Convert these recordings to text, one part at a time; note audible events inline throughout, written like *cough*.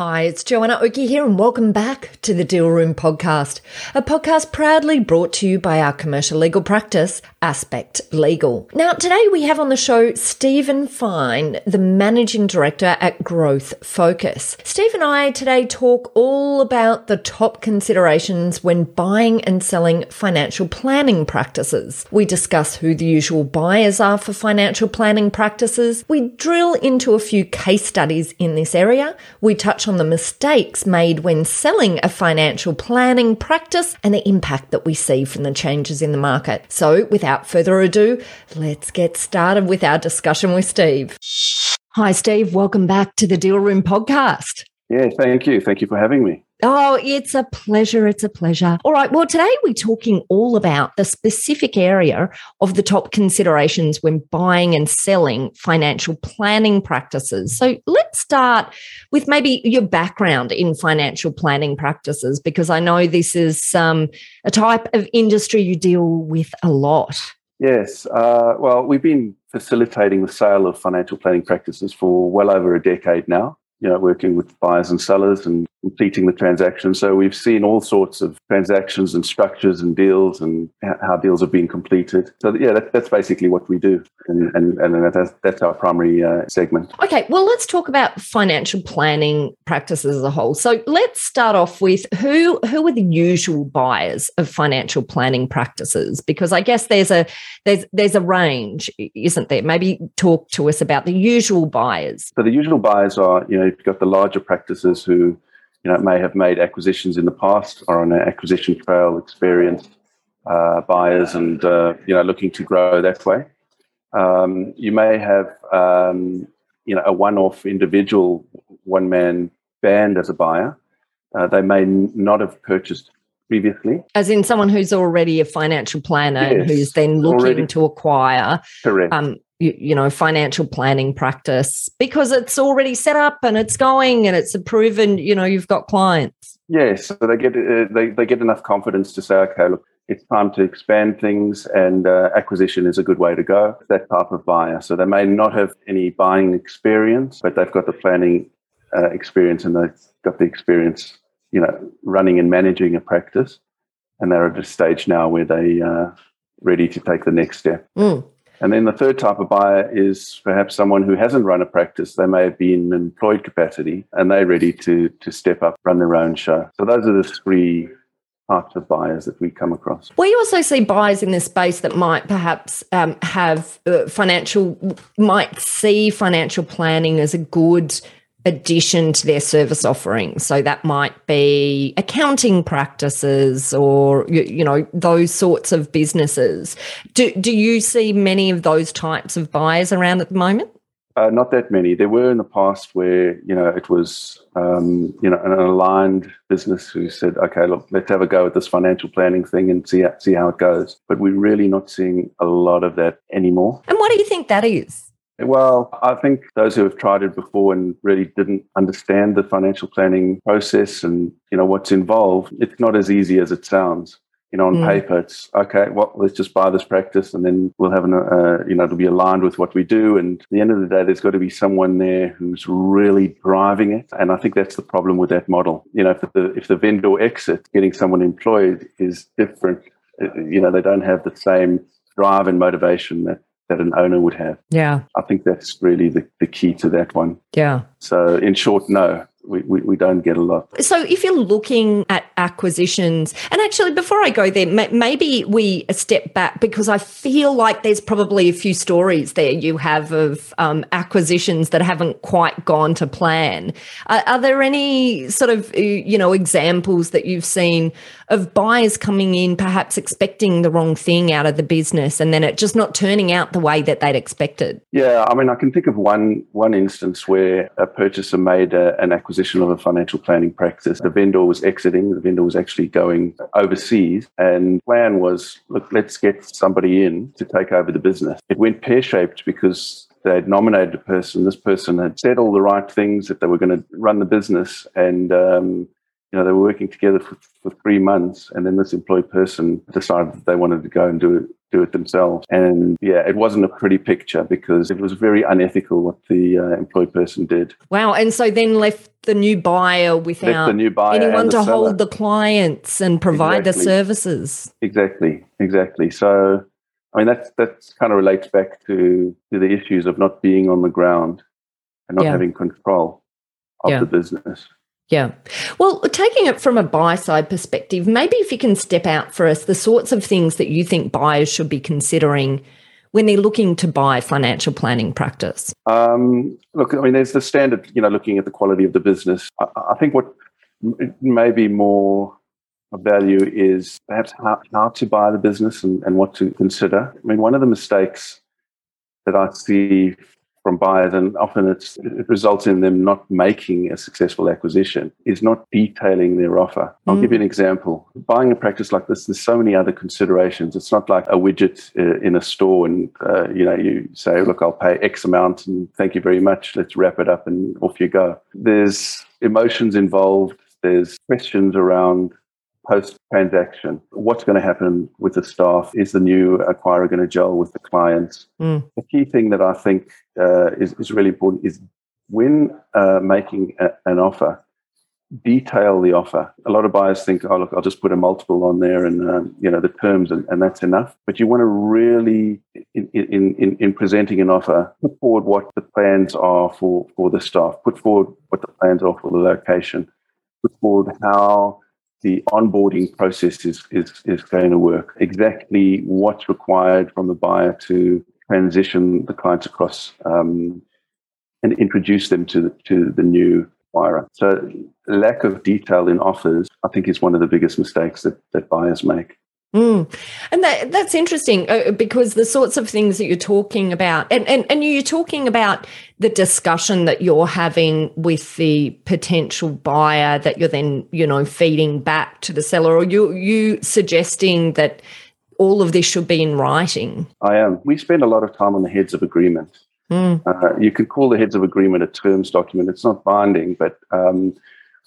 Hi, it's Joanna Oakey here, and welcome back to the Deal Room Podcast, a podcast proudly brought to you by our commercial legal practice, Aspect Legal. Now, today we have on the show Steven Fine, the Managing Director at Growth Focus. Steve and I today talk all about the top considerations when buying and selling financial planning practices. We discuss who the usual buyers are for financial planning practices. We drill into a few case studies in this area. We touch on the mistakes made when selling a financial planning practice and the impact that we see from the changes in the market. So, without further ado, let's get started with our discussion with Steve. Hi, Steve. Welcome back to the Deal Room podcast. Yeah, thank you. Thank you for having me. Oh, it's a pleasure. It's a pleasure. All right. Well, today we're talking all about the specific area of the top considerations when buying and selling financial planning practices. So let's start with maybe your background in financial planning practices, because I know this is um, a type of industry you deal with a lot. Yes. Uh, well, we've been facilitating the sale of financial planning practices for well over a decade now. You know, working with buyers and sellers and completing the transaction. So we've seen all sorts of transactions and structures and deals and how deals have been completed. So yeah, that, that's basically what we do, and and, and that's, that's our primary uh, segment. Okay, well, let's talk about financial planning practices as a whole. So let's start off with who who are the usual buyers of financial planning practices? Because I guess there's a there's there's a range, isn't there? Maybe talk to us about the usual buyers. So the usual buyers are, you know, you've got the larger practices who you know, may have made acquisitions in the past or on an acquisition trail, experienced uh, buyers, and uh, you know, looking to grow that way. Um, you may have, um, you know, a one-off individual, one-man band as a buyer. Uh, they may not have purchased previously, as in someone who's already a financial planner Yes, and who's then looking already. to acquire correct? um, you, you know, financial planning practice because it's already set up and it's going and it's a proven, you know, you've got clients. Yes, so they get uh, they they get enough confidence to say, okay, look, it's time to expand things, and uh, acquisition is a good way to go. That type of buyer. So they may not have any buying experience, but they've got the planning uh, experience, and they've got the experience, you know, running and managing a practice, and they're at a stage now where they uh, ready to take the next step. Mm. And then the third type of buyer is perhaps someone who hasn't run a practice. They may have been in employed capacity and they're ready to, to step up, run their own show. So those are the three types of buyers that we come across. We also see buyers in this space that might perhaps um, have uh, financial, might see financial planning as a good addition to their service offering. So that might be accounting practices or, you, you know, those sorts of businesses. Do, do you see many of those types of buyers around at the moment? Uh, not that many. There were in the past where you know it was um, you know an aligned business who said, "Okay, look, let's have a go at this financial planning thing and see see how it goes." But we're really not seeing a lot of that anymore. And what do you think that is? Well, I think those who have tried it before and really didn't understand the financial planning process and you know what's involved, it's not as easy as it sounds. You know, on Mm. paper, it's okay. Well, let's just buy this practice, and then we'll have an, uh, you know, it'll be aligned with what we do. And at the end of the day, there's got to be someone there who's really driving it. And I think that's the problem with that model. You know, if the if the vendor exit, getting someone employed is different. Uh, You know, they don't have the same drive and motivation that that an owner would have. Yeah. I think that's really the, the key to that one. Yeah. So, in short, no, we, we, we don't get a lot. So, if you're looking at acquisitions, and actually, before I go there, ma- maybe we step back because I feel like there's probably a few stories there you have of um, acquisitions that haven't quite gone to plan. Are, are there any sort of, uh, you know, examples that you've seen of buyers coming in, perhaps expecting the wrong thing out of the business, and then it just not turning out the way that they'd expected? Yeah, I mean, I can think of one one instance where a purchaser made a, an acquisition of a financial planning practice. The vendor was exiting. The vendor was actually going overseas. And plan was, look, let's get somebody in to take over the business. It went pear shaped because they had nominated a person. This person had said all the right things that they were going to run the business, and um, you know they were working together for, for three months. And then this employed person decided that they wanted to go and do it do it themselves. And yeah, it wasn't a pretty picture because it was very unethical what the uh, employed person did. Wow! And so then left the new buyer without the new buyer anyone to seller. hold the clients and provide Exactly. the services. Exactly, exactly. So, I mean, that's that's kind of relates back to to the issues of not being on the ground and not Yeah. having control of Yeah. the business. Yeah. Well, taking it from a buy side perspective, maybe if you can step out for us the sorts of things that you think buyers should be considering when they're looking to buy financial planning practice. Um, look, I mean, there's the standard, you know, looking at the quality of the business. I, I think what may be more of value is perhaps how, how to buy the business and, and what to consider. I mean, one of the mistakes that I see from buyers, and often it's, it results in them not making a successful acquisition, is not detailing their offer. I'll Mm. give you an example. Buying a practice like this, there's so many other considerations. It's not like a widget uh, in a store, and uh, you know you say, "Look, I'll pay X amount, and thank you very much. Let's wrap it up, and off you go." There's emotions involved. There's questions around post transaction. What's going to happen with the staff? Is the new acquirer going to gel with the clients? Mm. The key thing that I think uh, is, is really important is when uh, making a, an offer, detail the offer. A lot of buyers think, oh, look, I'll just put a multiple on there and, um, you know, the terms and, and that's enough. But you want to really, in, in, in, in presenting an offer, put forward what the plans are for, for the staff, put forward what the plans are for the location, put forward how the onboarding process is, is, is going to work, exactly what's required from the buyer to transition the clients across um, and introduce them to, to the new acquirer. So lack of detail in offers, I think, is one of the biggest mistakes that, that buyers make. Mm. And that that's interesting uh, because the sorts of things that you're talking about, and, and, and you're talking about the discussion that you're having with the potential buyer that you're then, you know, feeding back to the seller, or you you suggesting that all of this should be in writing. I am. We spend a lot of time on the heads of agreement. Mm. Uh, you could call the heads of agreement a terms document. It's not binding, but um,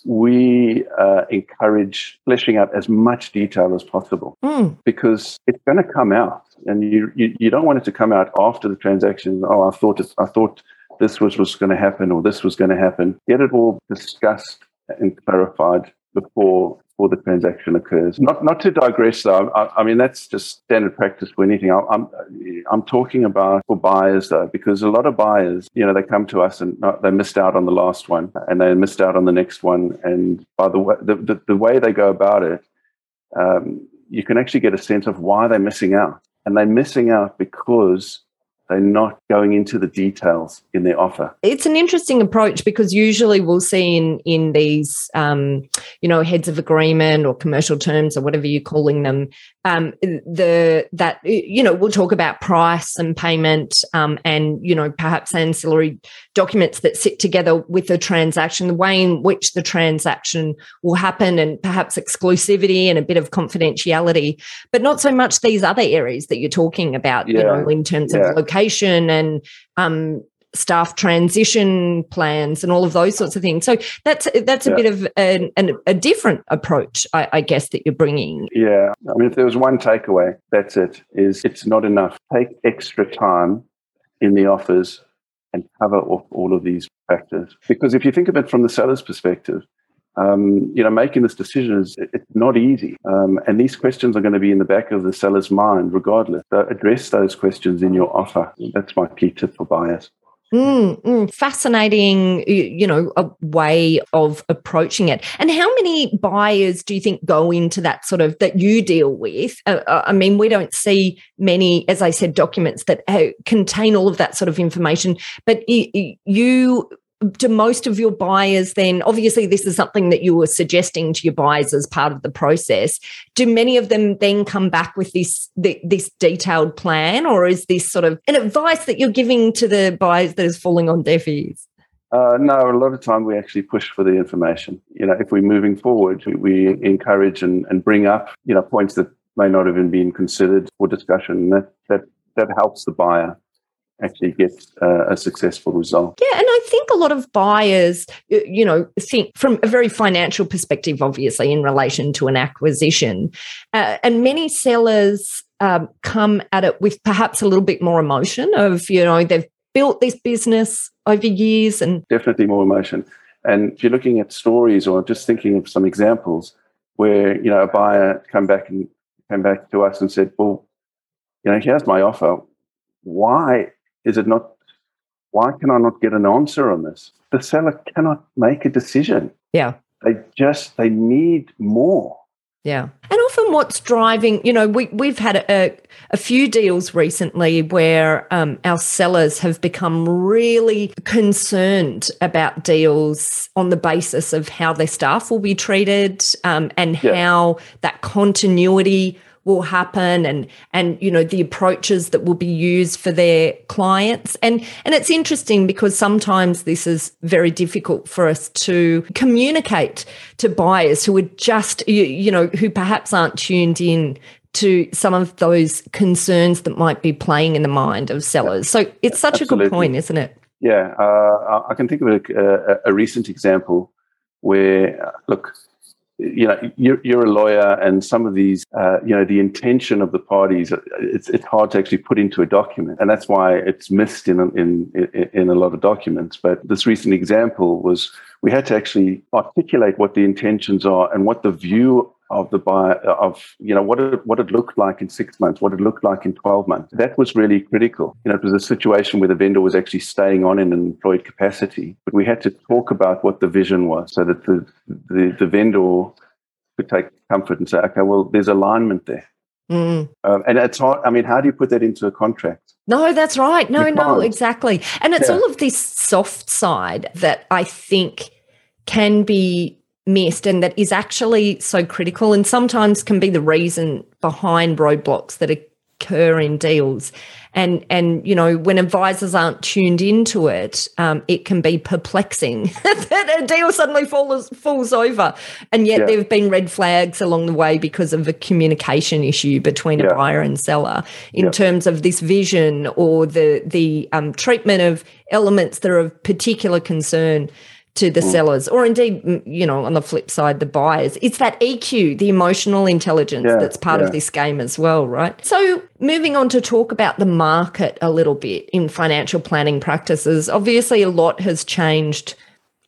we uh, encourage fleshing out as much detail as possible Mm. because it's going to come out, and you, you you don't want it to come out after the transaction. Oh, I thought I thought this was was going to happen, or this was going to happen. Get it all discussed and clarified before before the transaction occurs. Not not to digress though. I, I mean that's just standard practice for anything. I, I'm I'm talking about for buyers though, because a lot of buyers, you know, they come to us and not, they missed out on the last one, and they missed out on the next one, and by the way, the, the, the way they go about it, um, you can actually get a sense of why they're missing out, and they're missing out because they're not going into the details in their offer. It's an interesting approach because usually we'll see in in these, um, you know, heads of agreement or commercial terms or whatever you're calling them, um, the that you know we'll talk about price and payment um, and you know perhaps ancillary documents that sit together with the transaction, the way in which the transaction will happen, and perhaps exclusivity and a bit of confidentiality, but not so much these other areas that you're talking about, you know, in terms Yeah. of location and um, staff transition plans and all of those sorts of things. So that's that's a Yeah. bit of an, an, a different approach, I, I guess, that you're bringing. Yeah, I mean, if there was one takeaway, that's it. Is it's not enough. Take extra time in the offers and cover off all of these factors. Because if you think of it from the seller's perspective, um, you know, making this decision is it's not easy, um, and these questions are going to be in the back of the seller's mind, regardless. So address those questions in your offer. That's my key tip for buyers. Mm, mm, fascinating, you know, a way of approaching it. And how many buyers do you think go into that sort of that you deal with? Uh, uh, I mean, we don't see many, as I said, documents that uh, contain all of that sort of information. But you, do most of your buyers then? Obviously, this is something that you were suggesting to your buyers as part of the process. Do many of them then come back with this this detailed plan, or is this sort of an advice that you're giving to the buyers that is falling on deaf ears? Uh, no, a lot of time we actually push for the information. You know, if we're moving forward, we, we encourage and, and bring up, you know, points that may not have even been considered for discussion. That that that helps the buyer actually get uh, a successful result. Yeah, and I think a lot of buyers, you know, think from a very financial perspective, obviously, in relation to an acquisition, uh, and many sellers um, come at it with perhaps a little bit more emotion of, you know, they've built this business over years and definitely more emotion. And if you're looking at stories or just thinking of some examples where you know a buyer come back and came back to us and said, "Well, you know, here's my offer. Why is it not? Why can I not get an answer on this? The seller cannot make a decision. Yeah, they just they need more. Yeah. And often what's driving, you know, we, we've had a, a few deals recently where um, our sellers have become really concerned about deals on the basis of how their staff will be treated um, and yeah. how that continuity will happen and and you know the approaches that will be used for their clients. And and it's interesting because sometimes this is very difficult for us to communicate to buyers who are just you, you know who perhaps aren't tuned in to some of those concerns that might be playing in the mind of sellers. So it's such Absolutely. a good point isn't it? Yeah uh, i can think of a, a, a recent example where look you know you're, you're, a lawyer and some of these uh, you know the intention of the parties it's, it's hard to actually put into a document. And that's why it's missed in, in in a lot of documents. But this recent example was we had to actually articulate what the intentions are and what the view of the buyer of you know what it what it looked like in six months, what it looked like in twelve months. That was really critical. You know, it was a situation where the vendor was actually staying on in an employed capacity, but we had to talk about what the vision was, so that the the, the vendor could take comfort and say, okay, well, there's alignment there. Mm. Um, and it's hard. I mean, how do you put that into a contract? No, that's right. No, no, exactly. And it's yeah. all of this soft side that I think can be missed and that is actually so critical and sometimes can be the reason behind roadblocks that occur in deals and and you know when advisors aren't tuned into it um, it can be perplexing *laughs* that a deal suddenly falls falls over and yet yeah. there have been red flags along the way because of a communication issue between yeah. a buyer and seller in yeah. terms of this vision or the the um, treatment of elements that are of particular concern to the mm. sellers or indeed you know on the flip side the buyers it's that eq the emotional intelligence yeah, that's part yeah. of this game as well right so moving on to talk about the market a little bit in financial planning practices obviously a lot has changed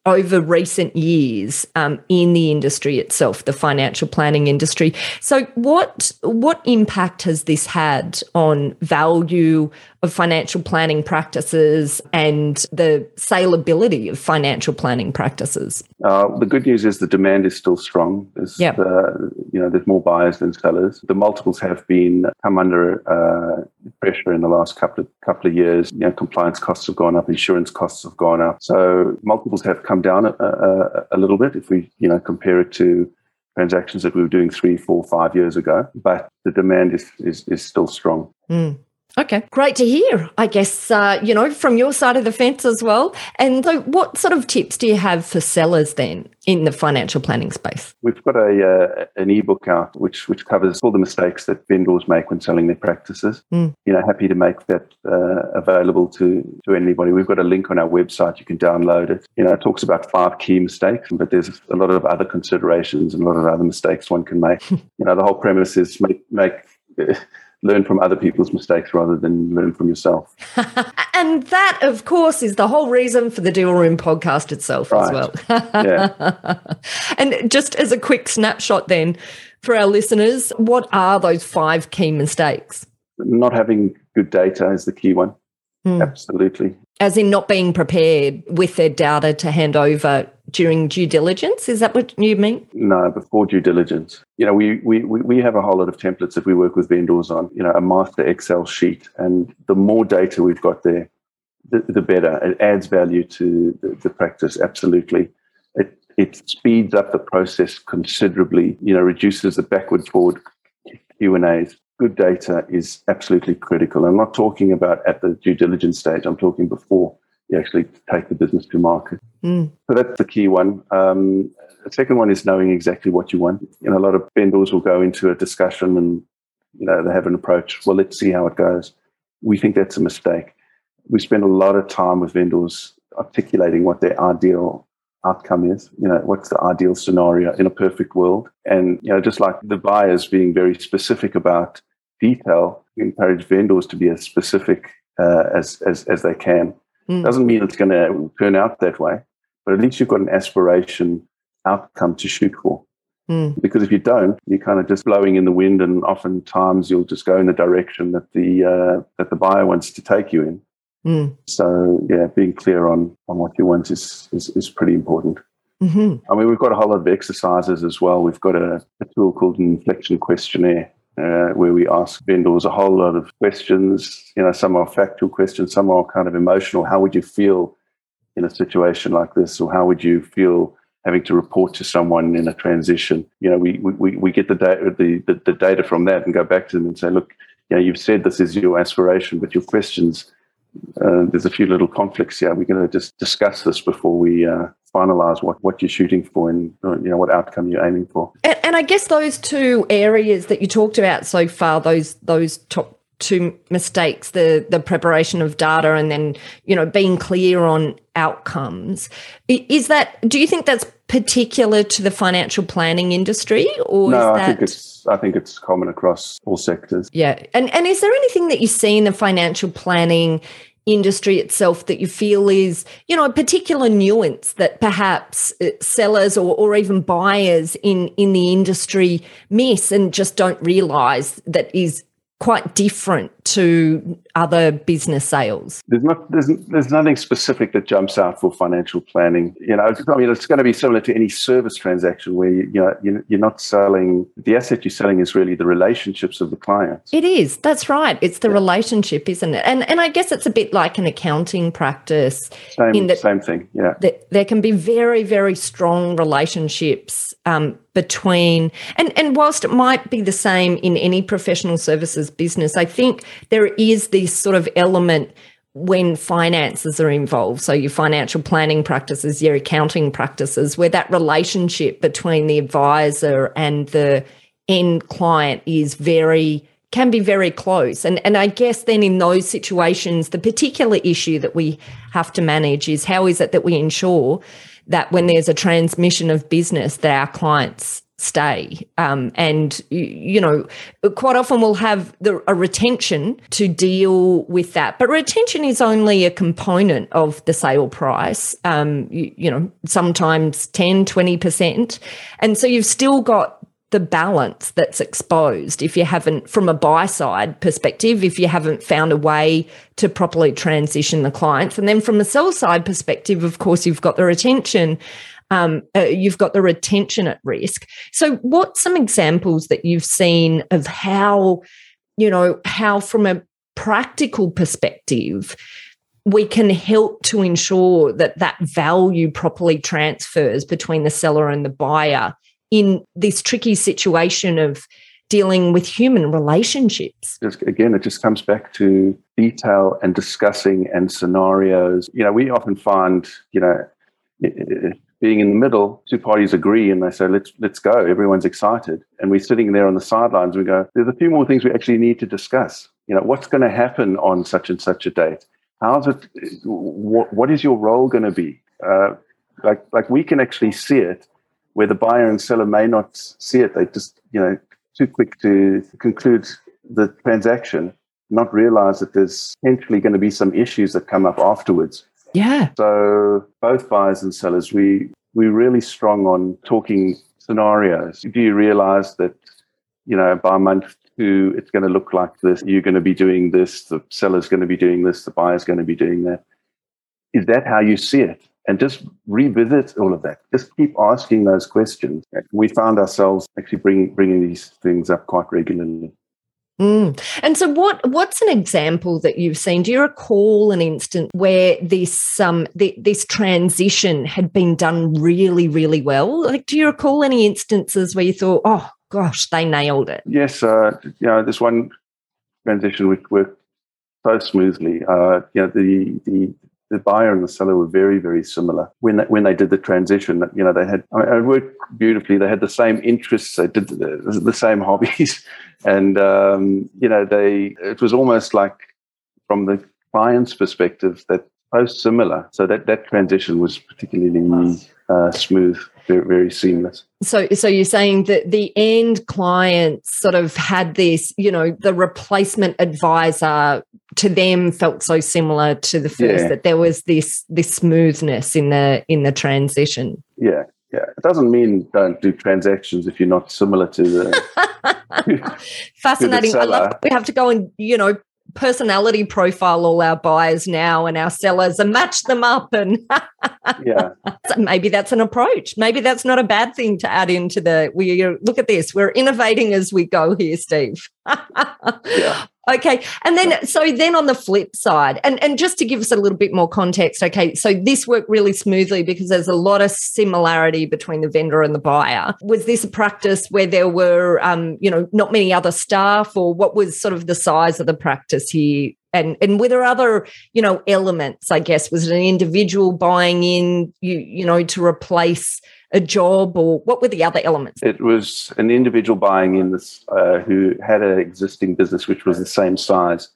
over recent years um, in the industry itself, the financial planning industry. So, what what impact has this had on value of financial planning practices and the saleability of financial planning practices? Uh, the good news is the demand is still strong. There's, yep. Uh, you know, there's more buyers than sellers. The multiples have been come under uh, pressure in the last couple of couple of years. You know, compliance costs have gone up, insurance costs have gone up. So multiples have come down a, a, a little bit if we you know compare it to transactions that we were doing three, four, five years ago. But the demand is is, is still strong. Mm. Okay, great to hear. I guess, uh, you know, from your side of the fence as well. And so, what sort of tips do you have for sellers then in the financial planning space? We've got a uh, an ebook out which which covers all the mistakes that vendors make when selling their practices. Mm. You know, happy to make that uh, available to to anybody. We've got a link on our website. You can download it. You know, it talks about five key mistakes, but there's a lot of other considerations and a lot of other mistakes one can make. *laughs* you know, the whole premise is make make *laughs* learn from other people's mistakes rather than learn from yourself. *laughs* and that, of course, is the whole reason for the Deal Room podcast itself right. as well. *laughs* *laughs* yeah. And just as a quick snapshot, then, for our listeners, what are those five key mistakes? Not having good data is the key one. Mm. Absolutely. As in not being prepared with their data to hand over during due diligence. Is that what you mean? No, before due diligence. You know, we, we, we have a whole lot of templates that we work with vendors on, you know, a master Excel sheet. And the more data we've got there, the, the better. It adds value to the, the practice, absolutely. It, it speeds up the process considerably, you know, reduces the backward forward Q&As good data is absolutely critical. I'm not talking about at the due diligence stage, I'm talking before. you actually take the business to market. Mm. So that's the key one. Um, the second one is knowing exactly what you want. You know, a lot of vendors will go into a discussion and you know they have an approach. Well, let's see how it goes. We think that's a mistake. We spend a lot of time with vendors articulating what their ideal outcome is. You know, what's the ideal scenario in a perfect world? And you know, just like the buyers being very specific about detail, we encourage vendors to be as specific uh, as, as as they can. Mm. Doesn't mean it's going to turn out that way, but at least you've got an aspiration outcome to shoot for. Mm. Because if you don't, you're kind of just blowing in the wind, and oftentimes you'll just go in the direction that the uh, that the buyer wants to take you in. Mm. So yeah, being clear on on what you want is is, is pretty important. hmm I mean, we've got a whole lot of exercises as well. We've got a, a tool called an inflection questionnaire. Uh, where we ask vendors a whole lot of questions. You know, some are factual questions, some are kind of emotional. How would you feel in a situation like this, or how would you feel having to report to someone in a transition? You know, we we, we get the data the, the, the data from that and go back to them and say, look, you know, you've said this is your aspiration, but your questions uh, there's a few little conflicts here. We're going to just discuss this before we uh, finalize what, what you're shooting for and uh, you know what outcome you're aiming for. And, and I guess those two areas that you talked about so far, those those top two mistakes, the the preparation of data and then, you know, being clear on outcomes. Is that do you think that's particular to the financial planning industry or no, is I that think it's I think it's common across all sectors. Yeah. And and is there anything that you see in the financial planning industry itself that you feel is, you know, a particular nuance that perhaps uh, sellers or, or even buyers in in the industry miss and just don't realize that is quite different to other business sales? There's not there's there's nothing specific that jumps out for financial planning. You know, I mean, it's going to be similar to any service transaction where you, you know you- you're not selling the asset you're selling is really the relationships of the clients. It is. That's right. It's the relationship, isn't it? And and I guess it's a bit like an accounting practice Same that same thing. Yeah. there can be very very strong relationships um, between and and whilst it might be the same in any professional services business i think there is this sort of element when finances are involved. So your financial planning practices your accounting practices where that relationship between the advisor and the end client is very can be very close. And and I guess then in those situations the particular issue that we have to manage is how is it that we ensure that when there's a transmission of business that our clients stay. Um, and y- you know quite often we'll have the, a retention to deal with that. But retention is only a component of the sale price. Um, you, you know sometimes 10 20% and so you've still got the balance that's exposed if you haven't from a buy side perspective if you haven't found a way to properly transition the clients. And then from a sell side perspective of course you've got the retention um, uh, you've got the retention at risk so what some examples that you've seen of how you know how from a practical perspective we can help to ensure that that value properly transfers between the seller and the buyer in this tricky situation of dealing with human relationships. again, it just comes back to detail and discussing and scenarios. You know, we often find, you know, being in the middle, two parties agree and they say, "Let's let's go." Everyone's excited, and we're sitting there on the sidelines. We go, "There's a few more things we actually need to discuss." You know, what's going to happen on such and such a date? How's it? What, what is your role going to be? Uh, like like we can actually see it, where the buyer and seller may not see it. They just you know too quick to conclude the transaction, not realize that there's potentially going to be some issues that come up afterwards. Yeah. So both buyers and sellers, we we're really strong on talking scenarios. Do you realize that you know by month two it's going to look like this? You're going to be doing this. The seller's going to be doing this. The buyer's going to be doing that. Is that how you see it? And just revisit all of that. Just keep asking those questions. We found ourselves actually bringing bringing these things up quite regularly. Mm. And so, what what's an example that you've seen? Do you recall an instance where this um th- this transition had been done really, really well? Like, do you recall any instances where you thought, "Oh gosh, they nailed it"? Yes, uh, you know, this one transition which worked so smoothly. Uh, you know, the the the buyer and the seller were very, very similar when they, when they did the transition. You know, they had I mean, it worked beautifully. They had the same interests. They did the, the same hobbies, *laughs* and um, you know, they it was almost like from the client's perspective that both similar. So that that transition was particularly uh, smooth, very, very seamless. So, so you're saying that the end clients sort of had this, you know, the replacement advisor to them felt so similar to the first yeah. that there was this this smoothness in the in the transition. Yeah, yeah. It doesn't mean don't do transactions if you're not similar to the. *laughs* Fascinating. To the I love. We have to go and you know personality profile all our buyers now and our sellers and match them up and *laughs* yeah maybe that's an approach maybe that's not a bad thing to add into the we look at this we're innovating as we go here steve *laughs* yeah Okay. And then, so then on the flip side, and, and just to give us a little bit more context, okay, so this worked really smoothly because there's a lot of similarity between the vendor and the buyer. Was this a practice where there were, um, you know, not many other staff, or what was sort of the size of the practice here? And, and were there other, you know, elements, I guess? Was it an individual buying in, you, you know, to replace a job or what were the other elements? It was an individual buying in this uh, who had an existing business which was the same size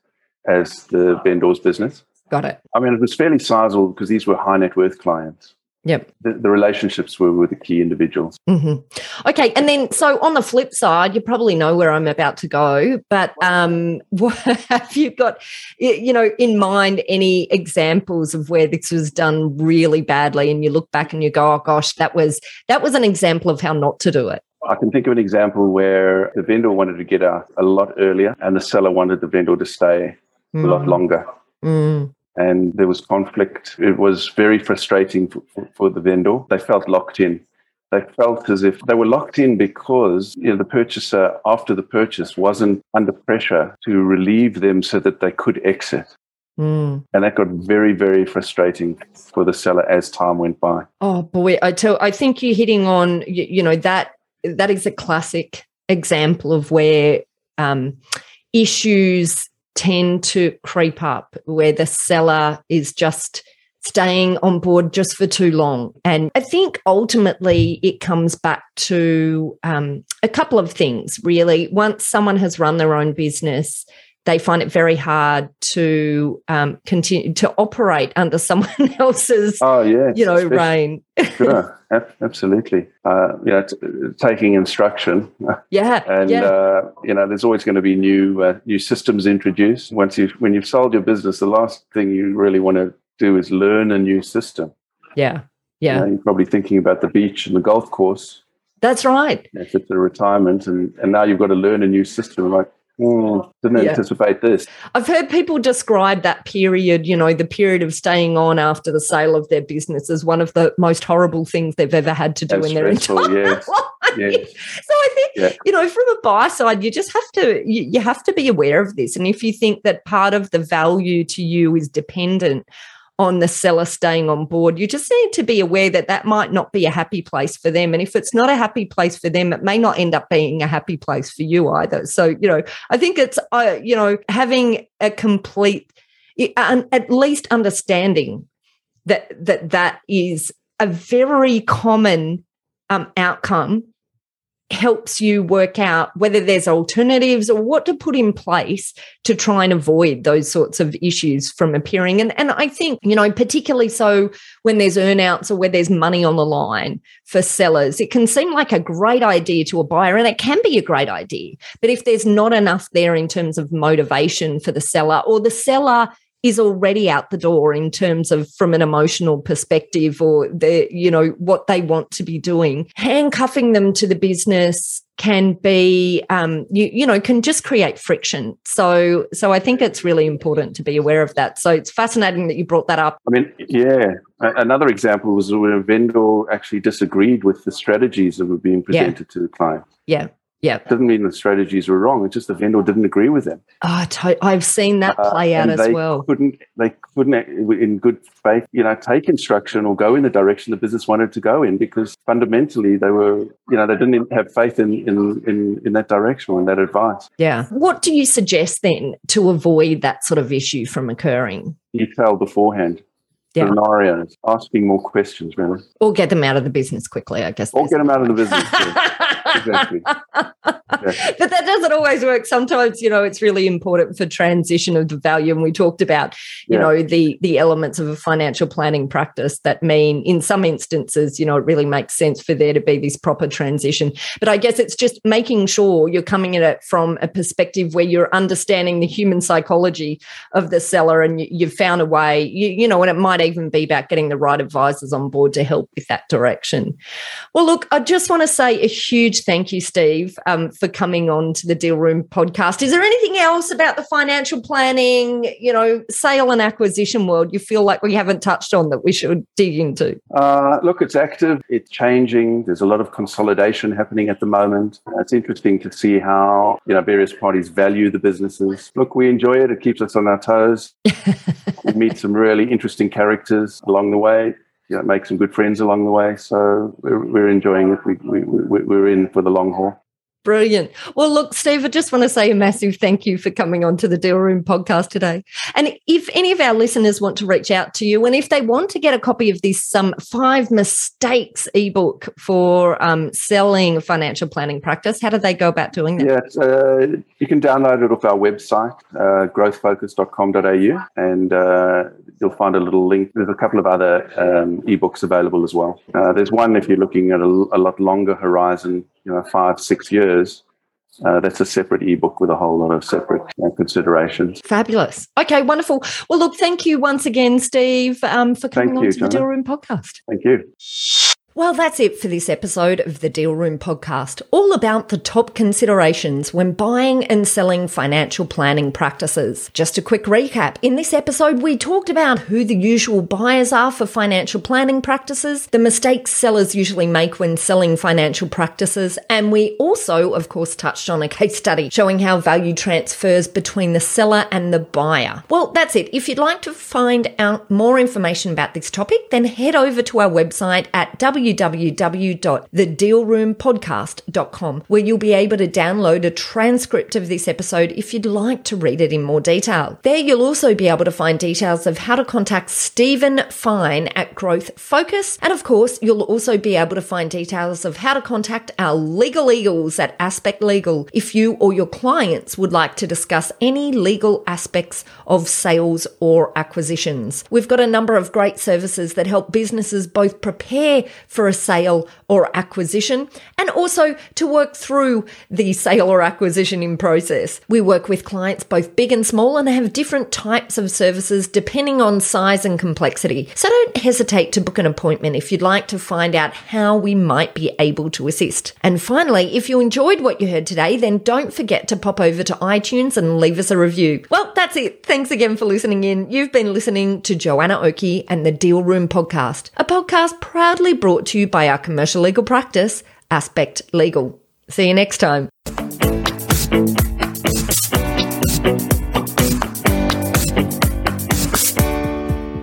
as the vendor's business. Got it. I mean, it was fairly sizable because these were high net worth clients. Yep. The, the, relationships were with the key individuals. Mm-hmm. Okay. And then, so on the flip side, you probably know where I'm about to go, but um, *laughs* have you got, you know, in mind any examples of where this was done really badly and you look back and you go, oh gosh, that was, that was an example of how not to do it? I can think of an example where the vendor wanted to get out a lot earlier and the seller wanted the vendor to stay mm. a lot mm. longer. Mm and there was conflict. It was very frustrating for, for, the vendor. They felt locked in. They felt as if they were locked in because you know, the purchaser, after the purchase, wasn't under pressure to relieve them so that they could exit. Mm. And that got very, very frustrating for the seller as time went by. Oh boy, I tell, I think you're hitting on, you, you know, that that is a classic example of where um, issues tend to creep up where the seller is just staying on board just for too long. And I think ultimately it comes back to um, a couple of things, really. Once someone has run their own business, they find it very hard to um, continue to operate under *laughs* someone else's, oh yeah, you know, reign. *laughs* sure, absolutely. Uh, you know, t- taking instruction. *laughs* Yeah, and yeah. Uh, you know, there's always going to be new uh, new systems introduced. Once you when you've sold your business, the last thing you really want to do is learn a new system. Yeah, yeah. You know, you're probably thinking about the beach and the golf course. That's right. If it's a retirement, and, and now you've got to learn a new system, like Mm, didn't yeah. anticipate this. I've heard people describe that period, you know, the period of staying on after the sale of their business as one of the most horrible things they've ever had to do That's in their entire yes. *laughs* life. Yes. So I think, yeah. you know, from a buy side, you just have to you, you have to be aware of this. And if you think that part of the value to you is dependent on the seller staying on board. You just need to be aware that that might not be a happy place for them. And if it's not a happy place for them, it may not end up being a happy place for you either. So, you know, I think it's, uh, you know, having a complete, at least understanding that that that is a very common um, outcome helps you work out whether there's alternatives or what to put in place to try and avoid those sorts of issues from appearing. And, and I think, you know, particularly so when there's earnouts or where there's money on the line for sellers, it can seem like a great idea to a buyer and it can be a great idea. But if there's not enough there in terms of motivation for the seller or the seller is already out the door in terms of from an emotional perspective or the you know what they want to be doing. Handcuffing them to the business can be um, you, you know can just create friction. So so i think it's really important to be aware of that. So it's fascinating that you brought that up. I mean yeah. Another example was when a vendor actually disagreed with the strategies that were being presented yeah. to the client. Yeah yeah. Doesn't mean the strategies were wrong. It's just the vendor didn't agree with them. Oh, I've seen that uh, play uh, out as well. Couldn't they couldn't in good faith, you know, take instruction or go in the direction the business wanted to go in because fundamentally they were, you know, they didn't have faith in in in, in that direction or in that advice. Yeah. What do you suggest then to avoid that sort of issue from occurring? Tell beforehand. Yeah. scenarios, asking more questions, really, Or get them out of the business quickly, I guess. or get them out of the business. *laughs* exactly. *laughs* *laughs* but that doesn't always work. Sometimes, you know, it's really important for transition of the value. And we talked about, you Yeah. know, the the elements of a financial planning practice that mean in some instances, you know, it really makes sense for there to be this proper transition. But I guess it's just making sure you're coming at it from a perspective where you're understanding the human psychology of the seller and you, you've found a way, you, you know, and it might even be about getting the right advisors on board to help with that direction. Well, look, I just want to say a huge thank you, Steve, um, for coming on to the Deal Room podcast. Is there anything else about the financial planning, you know, sale and acquisition world you feel like we haven't touched on that we should dig into? Uh, look, it's active, it's changing. There's a lot of consolidation happening at the moment. It's interesting to see how you know various parties value the businesses. Look, we enjoy it. It keeps us on our toes. *laughs* we meet some really interesting characters along the way. You know, make some good friends along the way. So we're, we're enjoying it. We, we, we're in for the long haul. Brilliant. Well, look, Steve, I just want to say a massive thank you for coming on to the Deal Room podcast today. And if any of our listeners want to reach out to you, and if they want to get a copy of this um, five mistakes ebook for um, selling financial planning practice, how do they go about doing that? Yeah, uh, you can download it off our website, uh, growthfocus.com.au, and uh, you'll find a little link. There's a couple of other um, ebooks available as well. Uh, there's one if you're looking at a, a lot longer horizon, you know, five, six years. Uh, that's a separate ebook with a whole lot of separate uh, considerations. Fabulous. Okay, wonderful. Well, look, thank you once again, Steve, um, for coming on to the. Deal Room podcast. Thank you. Well, that's it for this episode of the Deal Room podcast, all about the top considerations when buying and selling financial planning practices. Just a quick recap. In this episode, we talked about who the usual buyers are for financial planning practices, the mistakes sellers usually make when selling financial practices, and we also, of course, touched on a case study showing how value transfers between the seller and the buyer. Well, that's it. If you'd like to find out more information about this topic, then head over to our website at www.thedealroompodcast.com, where you'll be able to download a transcript of this episode if you'd like to read it in more detail. There, you'll also be able to find details of how to contact Steven Fine at Growth Focus. And of course, you'll also be able to find details of how to contact our legal eagles at Aspect Legal if you or your clients would like to discuss any legal aspects of sales or acquisitions. We've got a number of great services that help businesses both prepare for a sale or acquisition and also to work through the sale or acquisition in process. We work with clients both big and small and have different types of services depending on size and complexity. So don't hesitate to book an appointment if you'd like to find out how we might be able to assist. And finally, if you enjoyed what you heard today, then don't forget to pop over to iTunes and leave us a review. Well, that's it. Thanks again for listening in. You've been listening to Joanna Oakey and the Deal Room podcast, a podcast proudly brought to you by our commercial legal practice, Aspect Legal. See you next time.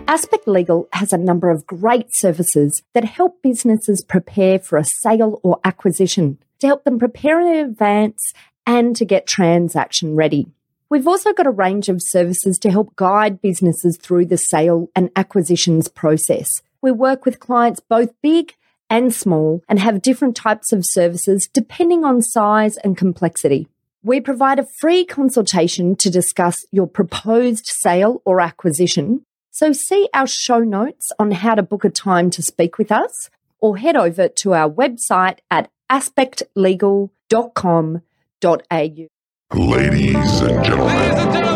Aspect Legal has a number of great services that help businesses prepare for a sale or acquisition, to help them prepare in advance and to get transaction ready. We've also got a range of services to help guide businesses through the sale and acquisitions process. We work with clients both big and small and have different types of services depending on size and complexity. We provide a free consultation to discuss your proposed sale or acquisition. So see our show notes on how to book a time to speak with us or head over to our website at aspectlegal.com.au. Ladies and gentlemen.